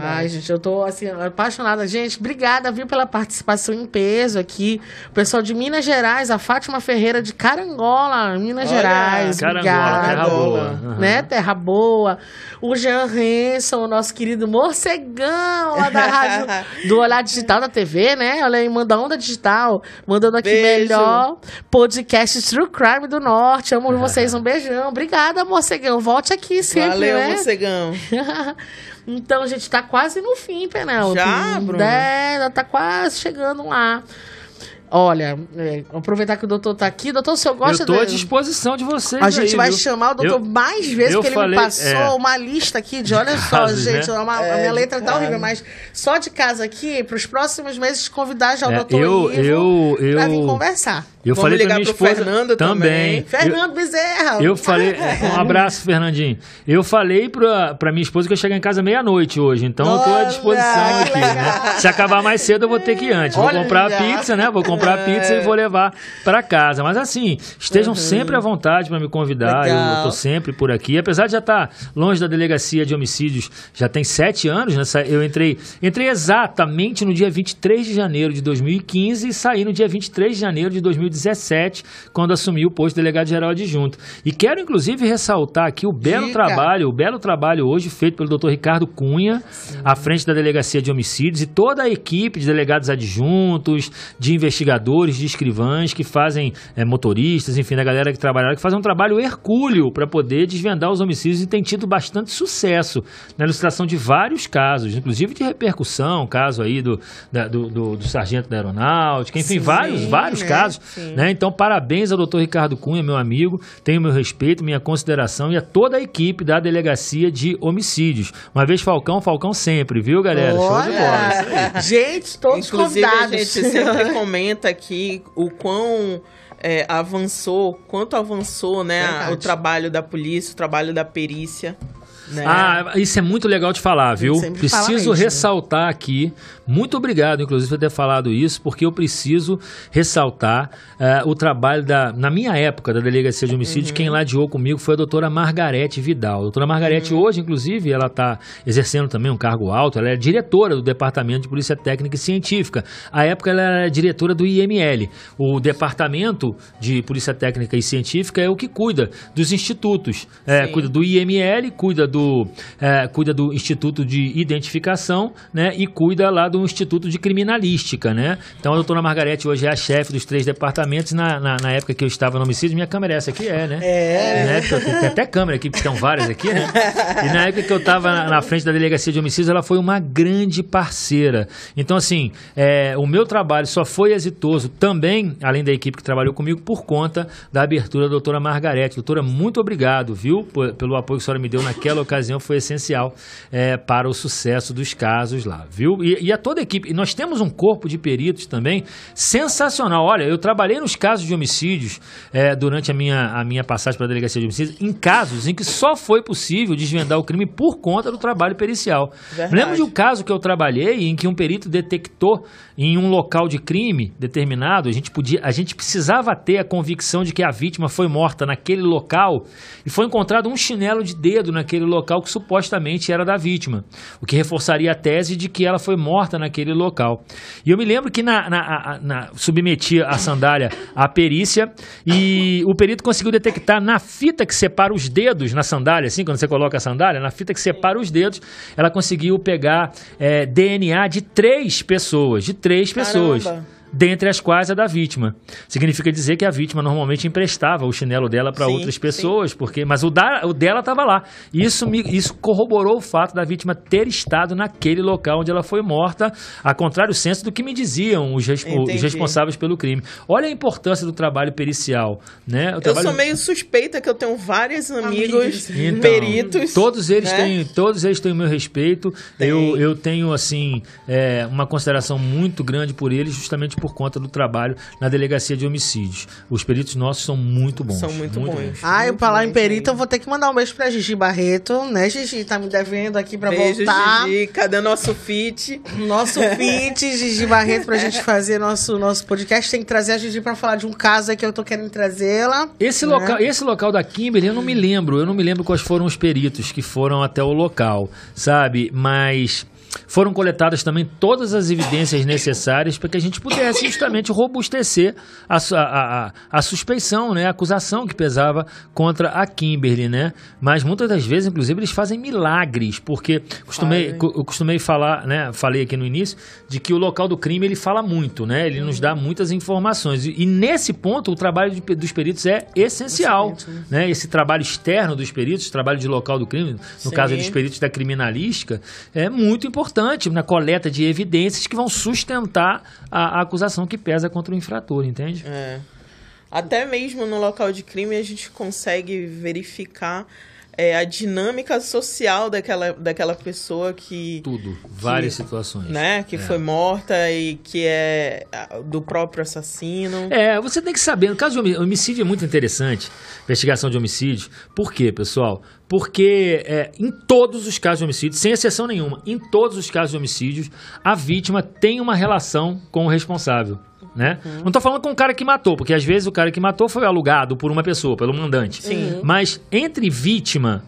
Ai, gente, eu tô assim, apaixonada. Gente, obrigada, viu, pela participação em peso aqui. O pessoal de Minas Gerais, a Fátima Ferreira de Carangola, Minas Olha, Gerais. Carangola, obrigada. terra boa. Aham. Né, Terra Boa. O Jean Henson, o nosso querido morcegão lá da rádio do Olhar Digital da TV, né? Olha aí, manda onda digital. Mandando aqui Beijo. melhor podcast True Crime do Norte. Amo vocês, um beijão. Obrigada, morcegão. Volte aqui sempre, Valeu, né? morcegão. então, a gente tá quase no fim, Penélope. Já, Bruna? É, tá quase chegando lá. Olha, é, aproveitar que o doutor tá aqui. Doutor, o senhor gosta Eu tô à de... disposição de vocês. A gente aí, vai viu? chamar o doutor Eu- mais vezes, porque ele falei- me passou é. uma lista aqui de, olha só, casos, gente, né? uma- a É, minha de letra tá horrível, mas só de casa aqui, pros próximos meses, convidar já o É, doutor eu- Ivo eu- eu- pra vir conversar. Eu Vamos falei ligar minha esposa Fernando também. Fernando Bezerra. Eu falei, um abraço, Fernandinho. Eu falei pra, pra minha esposa que eu chegar em casa meia-noite hoje, então eu tô à Olha, disposição aqui. né? legal. Se acabar mais cedo, eu vou ter que ir antes. Vou Olha. comprar a pizza, né? Vou comprar a pizza e vou levar pra casa. Mas assim, estejam sempre à vontade pra me convidar. Eu, eu Legal. tô sempre por aqui. Apesar de já estar longe da delegacia de homicídios, já tem sete anos, né? Eu entrei, entrei exatamente no dia 23 de janeiro de 2015 e saí no dia 23 de janeiro de 2016. 2017, quando assumiu o posto de delegado-geral adjunto. E quero, inclusive, ressaltar aqui o belo trabalho, o belo trabalho hoje feito pelo Dr. Ricardo Cunha, à frente da Delegacia de Homicídios, e toda a equipe de delegados adjuntos, de investigadores, de escrivães que fazem é, motoristas, enfim, da galera que trabalha, que fazem um trabalho hercúleo para poder desvendar os homicídios e tem tido bastante sucesso na ilustração de vários casos, inclusive de repercussão, caso aí do, da- do, do- do sargento da aeronáutica, enfim, Sim, vários, vários né? casos. Sim. Né? Então, parabéns ao doutor Ricardo Cunha, meu amigo, tenho meu respeito, minha consideração e a toda a equipe da Delegacia de Homicídios. Uma vez Falcão, Falcão sempre, viu, galera? Show de bola. Olha, gente, todos Inclusive, a convidados. gente sempre comenta aqui o quão é, avançou, quanto avançou, né, Verdade. o trabalho da polícia, o trabalho da perícia. Né? Ah, isso é muito legal de falar, viu? Preciso isso, né? ressaltar aqui. Muito obrigado, inclusive, por ter falado isso, porque eu preciso ressaltar eh, o trabalho da. Na minha época, da Delegacia de Homicídio, quem ladeou comigo foi a doutora Margarete Vidal. A doutora Margarete, hoje, inclusive, ela está exercendo também um cargo alto. Ela é diretora do Departamento de Polícia Técnica e Científica. À época, ela era diretora do IML. O Departamento de Polícia Técnica e Científica é o que cuida dos institutos. É, cuida do IML, cuida do, é, cuida do Instituto de Identificação, né? E cuida lá do Instituto de Criminalística, né? Então a doutora Margarete hoje é a chefe dos três departamentos. Na, na, na época que eu estava no homicídio, minha câmera é essa aqui, é, né? É. Né? Porque eu tenho- Tem até câmera aqui, porque estão várias aqui, né? E na época que eu estava na, na frente da delegacia de homicídios, ela foi uma grande parceira. Então, assim, é, o meu trabalho só foi exitoso também, além da equipe que trabalhou comigo, por conta da abertura da doutora Margarete. Doutora, muito obrigado, viu, por- pelo apoio que a senhora me deu naquela ocasião, foi essencial é, para o sucesso dos casos lá, viu? E, e a toda a equipe. E nós temos um corpo de peritos também sensacional. Olha, eu trabalhei nos casos de homicídios é, durante a minha, a minha passagem para a delegacia de homicídios, em casos em que só foi possível desvendar o crime por conta do trabalho pericial. Verdade. Lembro de um caso que eu trabalhei em que um perito detectou em um local de crime determinado, a gente podia, a gente precisava ter a convicção de que a vítima foi morta naquele local e foi encontrado um chinelo de dedo naquele local que supostamente era da vítima, o que reforçaria a tese de que ela foi morta naquele local. E eu me lembro que na, na, na- submetia a sandália à perícia e o perito conseguiu detectar na fita que separa os dedos na sandália, assim, quando você coloca a sandália, na fita que separa os dedos, ela conseguiu pegar é, DNA de três pessoas, de três pessoas. Caramba. Dentre as quais a da vítima. Significa dizer que a vítima normalmente emprestava o chinelo dela para Sim, outras sim. pessoas, porque mas o, da, o dela estava lá. Isso, me, isso corroborou o fato da vítima ter estado naquele local onde ela foi morta, a contrário senso do que me diziam os, respo- os responsáveis pelo crime. Olha a importância do trabalho pericial, né? O Eu trabalho- sou meio suspeita que eu tenho vários amigos Então, peritos. Todos eles né? têm, todos eles têm o meu respeito. Tem. Eu, eu tenho assim é, uma consideração muito grande por eles, justamente por conta do trabalho na delegacia de homicídios. Os peritos nossos são muito bons. São muito bons. Ah, eu Muito pra lá em Perito, eu vou ter que mandar um beijo pra Gigi Barreto, né, Gigi? Tá me devendo aqui pra Beijo, voltar. Gigi. Cadê nosso fit? Nosso feat, Gigi Barreto, pra gente fazer nosso, nosso podcast. Tem que trazer a Gigi pra falar de um caso aí que eu tô querendo trazê-la. Esse, né? local, esse local da Kimberley eu não me lembro, eu não me lembro quais foram os peritos que foram até o local, sabe? Mas foram coletadas também todas as evidências necessárias para que a gente pudesse justamente robustecer a, a, a, a suspeição, né? a acusação que pesava contra a Kimberly, né? Mas muitas das vezes, inclusive, eles fazem milagres, porque costumei, eu costumei falar, né? Falei aqui no início, de que o local do crime ele fala muito, né? Ele nos dá muitas informações. E, e nesse ponto, o trabalho de dos peritos é essencial. Né? Esse trabalho externo dos peritos, trabalho de local do crime, no Sim. caso aí dos peritos da criminalística, é muito importante na coleta de evidências que vão sustentar a, a acusação que pesa contra o infrator, entende? É. Até mesmo no local de crime a gente consegue verificar é, a dinâmica social daquela, daquela pessoa que, Tudo, várias situações. né, que É. foi morta e que é do próprio assassino. É, você tem que saber. No caso de homi- homicídio é muito interessante, investigação de homicídio. Por quê, pessoal? Porque é, em todos os casos de homicídio, sem exceção nenhuma, em todos os casos de homicídios, a vítima tem uma relação com o responsável. Né? Não tô falando com o cara que matou, porque às vezes o cara que matou foi alugado por uma pessoa, pelo mandante. Sim. Mas entre vítima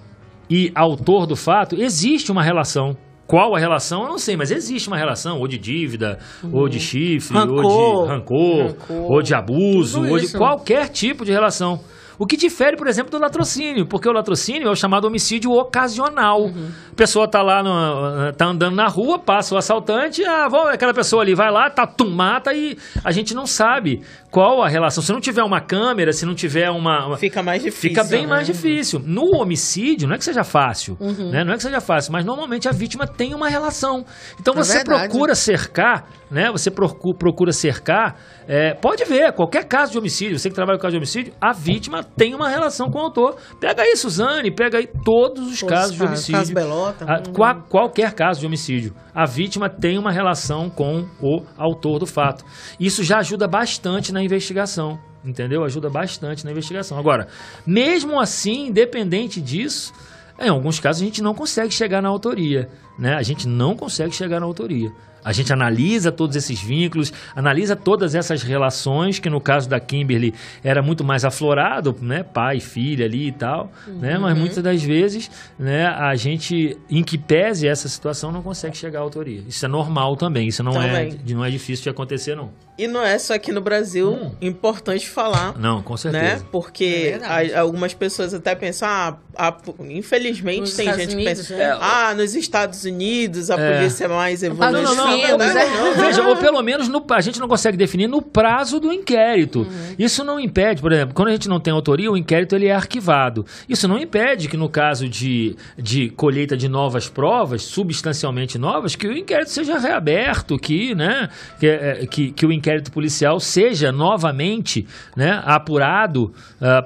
e autor do fato, existe uma relação Qual a relação? Eu não sei, mas existe uma relação, ou de dívida, ou de chifre, ou Rancor. de rancor, Rancor. ou de abuso, ou de qualquer tipo de relação. O que difere, por exemplo, do latrocínio, porque o latrocínio é o chamado homicídio ocasional. Uhum. A pessoa tá lá, no, tá andando na rua, passa o assaltante, ah, vamos, aquela pessoa ali vai lá, tá, tum, mata e a gente não sabe qual a relação. Se não tiver uma câmera, se não tiver uma... uma- Fica mais difícil. Fica bem né? mais difícil. No homicídio, não é que seja fácil, Uhum. né? Não é que seja fácil, mas normalmente a vítima tem uma relação. Então É você verdade. procura cercar, né? Você procu- procura cercar. é, pode ver, qualquer caso de homicídio, você que trabalha com caso de homicídio, a vítima tem uma relação com o autor. Pega aí, Suzane, pega aí todos os Todos casos os de homicídio. caso Belota. A- Uhum. qua- qualquer caso de homicídio. A vítima tem uma relação com o autor do fato. Isso já ajuda bastante na investigação. Entendeu? Ajuda bastante na investigação. Agora, mesmo assim, independente disso, em alguns casos a gente não consegue chegar na autoria. Né? A gente não consegue chegar na autoria. A gente analisa todos esses vínculos, analisa todas essas relações, que no caso da Kimberly era muito mais aflorado, né? Pai, filha ali e tal, né? Mas muitas das vezes, né, a gente, em que pese essa situação, não consegue chegar à autoria. Isso é normal também, isso não, é, Também. não é difícil de acontecer, não. E não é só aqui no Brasil, Hum. importante falar. Não, com Né? certeza. Porque É a- algumas pessoas até pensam, ah, a- infelizmente Nos tem Estados gente Unidos, que pensa, né? ah, nos Estados Unidos a É. polícia é mais evoluída. não, não, Não, não, não, é- não. Veja, ou pelo menos no- a gente não consegue definir no prazo do inquérito. Isso não impede, por exemplo, quando a gente não tem autoria, o inquérito ele é arquivado. Isso não impede que no caso de, de colheita de novas provas, substancialmente novas, que o inquérito seja reaberto, que, né, que, é, que, que o inquérito policial seja novamente né, apurado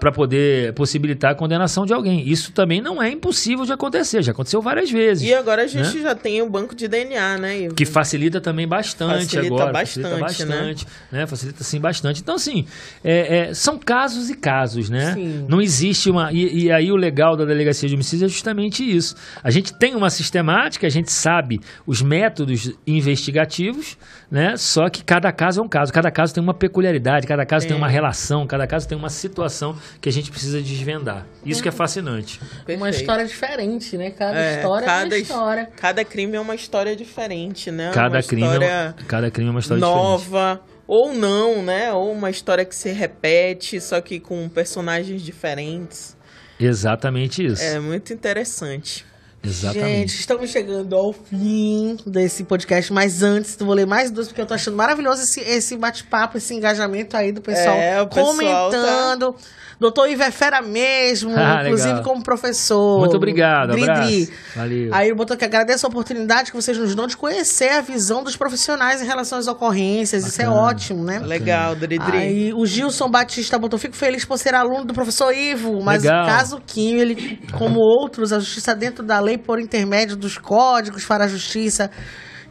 para poder possibilitar a condenação de alguém. Isso também não é impossível de acontecer, já aconteceu várias vezes. E agora a gente Né? já tem o banco de DNA, né? Ivo? Que facilita também bastante Facilita agora. bastante, facilita bastante, né? Facilita sim bastante. Então, assim, é, é, são casos e casos, né? Sim. Não existe uma. E, e aí o legal da delegacia de homicídio é justamente isso. A gente tem uma sistemática, a gente sabe os métodos investigativos, né? Só que cada caso é um caso, cada caso tem uma peculiaridade, cada caso tem uma relação, cada caso tem uma situação que a gente precisa desvendar. Isso que é fascinante. Uma Perfeito. história diferente, né? Cada É, história é cada uma his- história. Cada crime é uma história diferente, né? Cada uma crime, é uma, cada crime é uma história diferente. nova. Ou não, né? Ou uma história que se repete, só que com personagens diferentes. Exatamente isso. É muito interessante. Exatamente. Gente, estamos chegando ao fim desse podcast, mas antes eu vou ler mais duas, porque eu tô achando maravilhoso esse, esse bate-papo, esse engajamento aí do pessoal É, o pessoal comentando. Doutor Ivo é fera mesmo, Ah, inclusive legal. como professor. Muito obrigado, Dri. Dri. Valeu. Aí ele botou que agradeço a oportunidade que vocês nos dão de conhecer a visão dos profissionais em relação às ocorrências. Isso é Bacana. ótimo, né? Legal, Dridri. Aí o Gilson Batista botou: Fico feliz por ser aluno do professor Ivo, mas Legal. o caso Quinho, ele, como outros, a justiça dentro da lei por intermédio dos códigos para a justiça.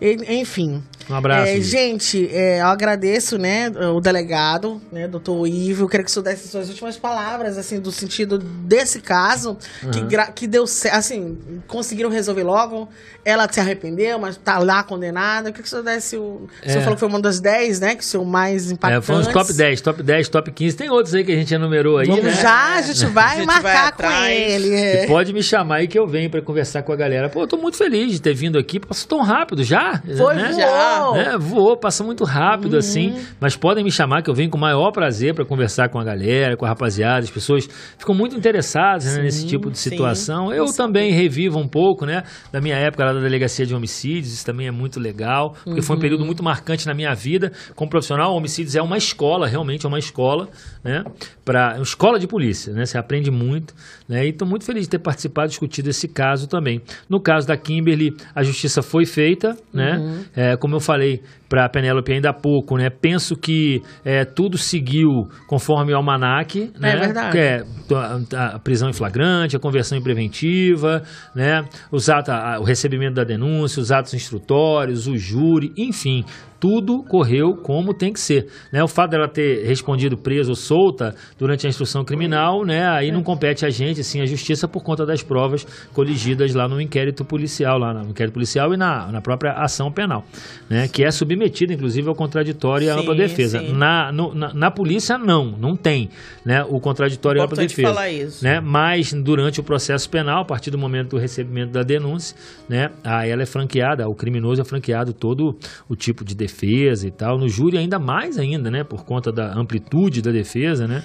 Enfim. Um abraço. É, gente, é, eu agradeço, né, o delegado, né, doutor Ivo. Eu queria que o senhor desse suas últimas palavras, assim, do sentido desse caso, que, gra- que deu certo, assim, conseguiram resolver logo. Ela se arrependeu, mas tá lá condenada. Eu queria que o senhor desse o. O senhor É. falou que foi uma das 10, né, que o senhor mais É, impactante. foi uns top 10, top 10, top 15. Tem outros aí que a gente enumerou aí, Vamos né? já, a gente vai A gente vai marcar com atrás. ele. É. pode me chamar aí que eu venho pra conversar com a galera. Pô, eu tô muito feliz de ter vindo aqui. Passou tão rápido já. Foi, né? Voou. É, voou, passa muito rápido assim. Mas podem me chamar que eu venho com o maior prazer pra conversar com a galera, com a rapaziada. As pessoas ficam muito interessadas né, nesse tipo de sim. situação. Eu também revivo um pouco, né, da minha época lá da delegacia de homicídios. Isso também é muito legal, porque foi um período muito marcante na minha vida como profissional. Homicídios é uma escola, realmente é uma escola, né, para uma escola de polícia, né? Você aprende muito, né? E estou muito feliz de ter participado, discutido esse caso também. No caso da Kimberly, a justiça foi feita, né? É, como eu falei para a Penélope ainda há pouco, né? Penso que é, tudo seguiu conforme o almanac, né? verdade. Que é a, a prisão em flagrante, a conversão em preventiva, né? Os atos, a- o recebimento da denúncia, os atos instrutórios, o júri, enfim, tudo correu como tem que ser. Né? O fato dela ter respondido presa ou solta durante a instrução criminal, né? aí não compete a gente, sim, a justiça por conta das provas coligidas lá no inquérito policial, lá no inquérito policial e na, na própria ação penal, né? que é submetida submetida, inclusive, ao contraditório e à ampla defesa. Na, no- na, na polícia, não, não tem né, o contraditório e a ampla defesa. falar isso. Né? Mas durante o processo penal, a partir do momento do recebimento da denúncia, né, a ela é franqueada, o criminoso é franqueado todo o tipo de defesa e tal. No júri ainda mais ainda, né, por conta da amplitude da defesa, né?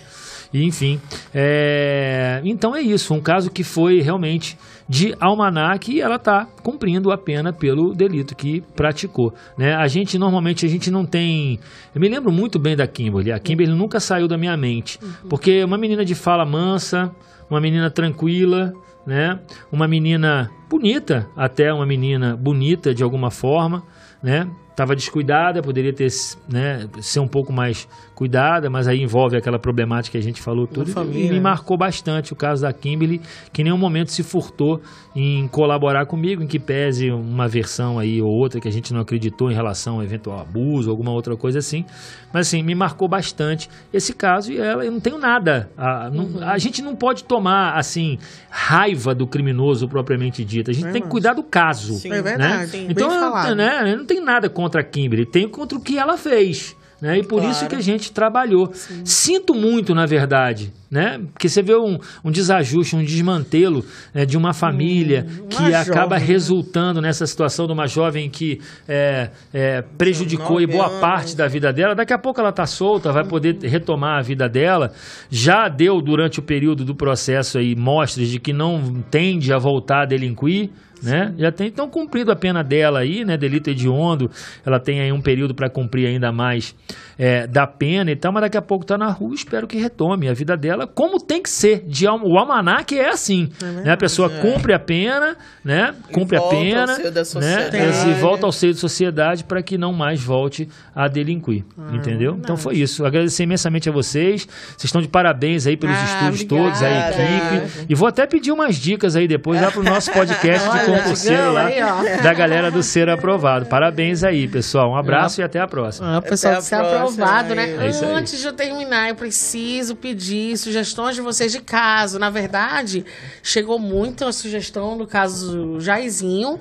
E, enfim, é, então é isso, um caso que foi realmente de almanac e ela está cumprindo a pena pelo delito que praticou. Né? A gente normalmente a gente não tem. Eu me lembro muito bem da Kimberly. A Kimberly nunca saiu da minha mente, porque é uma menina de fala mansa, uma menina tranquila, né? Uma menina bonita, até uma menina bonita de alguma forma, né? Tava descuidada, poderia ter né, ser um pouco mais cuidada, mas aí envolve aquela problemática que a gente falou tudo. E família. me marcou bastante o caso da Kimberly, que em nenhum momento se furtou em colaborar comigo, em que pese uma versão aí ou outra que a gente não acreditou em relação a eventual abuso, alguma outra coisa assim. Mas assim, me marcou bastante esse caso e ela, eu não tenho nada. A, não- a gente não pode tomar assim raiva do criminoso propriamente dito. A gente tem que cuidar do caso. Sim. É verdade. Né? Bem Então, falado. né, eu não tenho nada contra a Kimberly, tenho contra o que ela fez. Né? E por Claro. isso que a gente trabalhou. Sinto muito, na verdade, né? Porque você vê um, um desajuste, um desmantelo né, de uma família que uma acaba jovem, né? resultando nessa situação de uma jovem que é, é, prejudicou nove boa anos. parte da vida dela. Daqui a pouco ela está solta, vai poder retomar a vida dela. Já deu durante o período do processo aí mostras de que não tende a voltar a delinquir. Né? Já tem então cumprido a pena dela aí, né? Delito hediondo, ela tem aí um período para cumprir ainda mais é, da pena e tal, mas daqui a pouco tá na rua, espero que retome a vida dela como tem que ser. De, o almanac é assim, né? A pessoa cumpre a pena, né? Cumpre a volta ao pena, seio da né? sociedade. E volta ao seio da sociedade para que não mais volte a delinquir, entendeu? Então foi isso. Agradecer imensamente a vocês. Vocês estão de parabéns aí pelos Ah, estúdios obrigada. todos, a equipe. E vou até pedir umas dicas aí depois lá pro nosso podcast de concurseiro lá aí, da galera do Ser Aprovado. Parabéns aí, pessoal. Um abraço e até a próxima. Ah, pessoal, Até a próxima, aprovado, né? É. Antes de eu terminar, eu preciso pedir sugestões de vocês de caso. Na verdade, chegou muita sugestão do caso Jairzinho,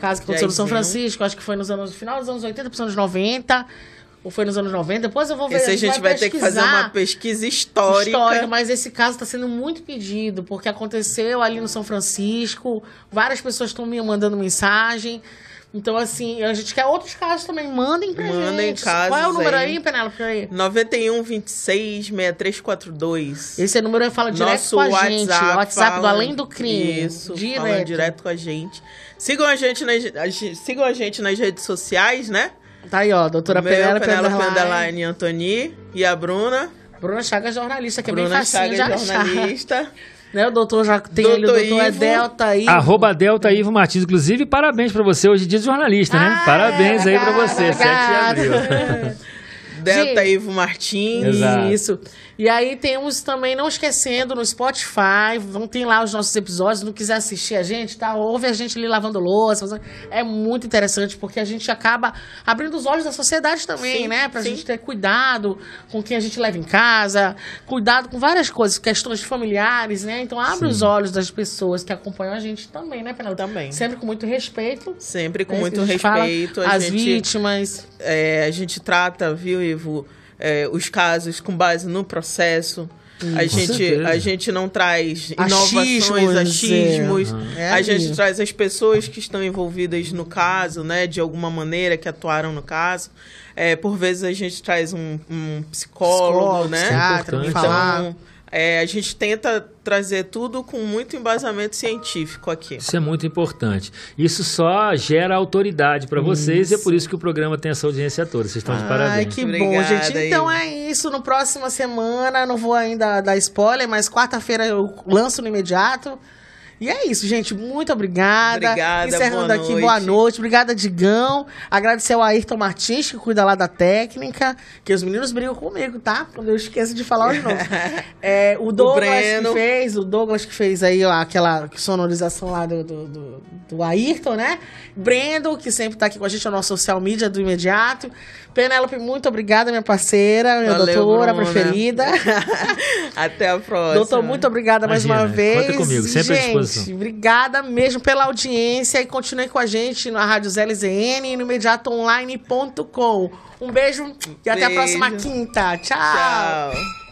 caso que aconteceu no São. Francisco, acho que foi nos anos, no final dos anos 80 para os anos 90. Ou foi nos anos 90, depois eu vou ver. Esse a gente vai ter que fazer uma pesquisa histórica. histórica, mas esse caso está sendo muito pedido, porque aconteceu ali no São Francisco, várias pessoas estão me mandando mensagem. Então, assim, a gente quer outros casos também. Mandem pra Mandem gente. casos Qual é o número aí, aí. Penélope? Aí. 91 26 6342. Esse número fala direto Nosso com a WhatsApp, gente. O WhatsApp do Além do Crime. Isso, direto. falando direto com a gente. Sigam a gente nas, sigam a gente nas redes sociais, né? Tá aí, ó. Doutora Penélope Penélope Underline. Antoni e a Bruna. Bruna Chagas, jornalista, que é Bruna bem facinho de achar. jornalista. Né? O doutor já tem ali, o Doutor doutor é Ivo. Delta aí. Arroba Delta Ivo Martins. Inclusive, parabéns pra você hoje, dia de jornalista, né? Ah, parabéns aí pra obrigada, você, 7 de abril. Delta. Ivo Martins. Exato. Isso. E aí temos também, não esquecendo, no Spotify, vão ter lá os nossos episódios. Não quiser assistir a gente, tá? Ouve a gente ali lavando louça. fazendo- É muito interessante, porque a gente acaba abrindo os olhos da sociedade também, Sim, né? Pra sim. gente ter cuidado com quem a gente leva em casa, cuidado com várias coisas, questões familiares, né? Então abre os olhos das pessoas que acompanham a gente também, né, Penelope? Também. Sempre com muito respeito. Sempre com né? muito fala respeito. A As gente, vítimas. é, a gente trata, viu, Ivo, é, os casos com base no processo. A gente, certeza. a gente não traz Achismos, inovações, achismos. é. É a gente traz as pessoas que estão envolvidas no caso, né? De alguma maneira, que atuaram no caso. É, por vezes a gente traz um, um psicólogo, Psicólogo, né? psiquiatra, Importante. falar. Então, é, a gente tenta trazer tudo com muito embasamento científico aqui. Isso é muito importante. Isso só gera autoridade pra vocês e é por isso que o programa tem essa audiência toda. Vocês estão de Ai, parabéns. que bom, Obrigada, gente. Então Ivo. é isso. No próxima semana, não vou ainda dar spoiler, mas quarta-feira eu lanço no imediato. E é isso, gente. Muito obrigada. Obrigada, Encerrando boa aqui, noite. boa noite. Obrigada, Digão. Agradecer ao Ayrton Martins, que cuida lá da técnica. Que os meninos brigam comigo, tá? Quando eu esqueço de falar os nomes. É, o Douglas Breno. que fez, o Douglas que fez aí ó, aquela sonorização lá do, do, do, do Ayrton, né? Brendo, que sempre tá aqui com a gente, é o nosso social media do imediato. Penélope, muito obrigada, minha parceira, minha Valeu, doutora Bruna. preferida. Até a próxima. Doutor, muito obrigada mais Imagina, uma vez. conta comigo, sempre à Gente, Gente, obrigada mesmo pela audiência e continue com a gente na Rádio ZLZN e no imediatoonline.com. Um beijo e até a Beijo. próxima quinta. Tchau. Tchau.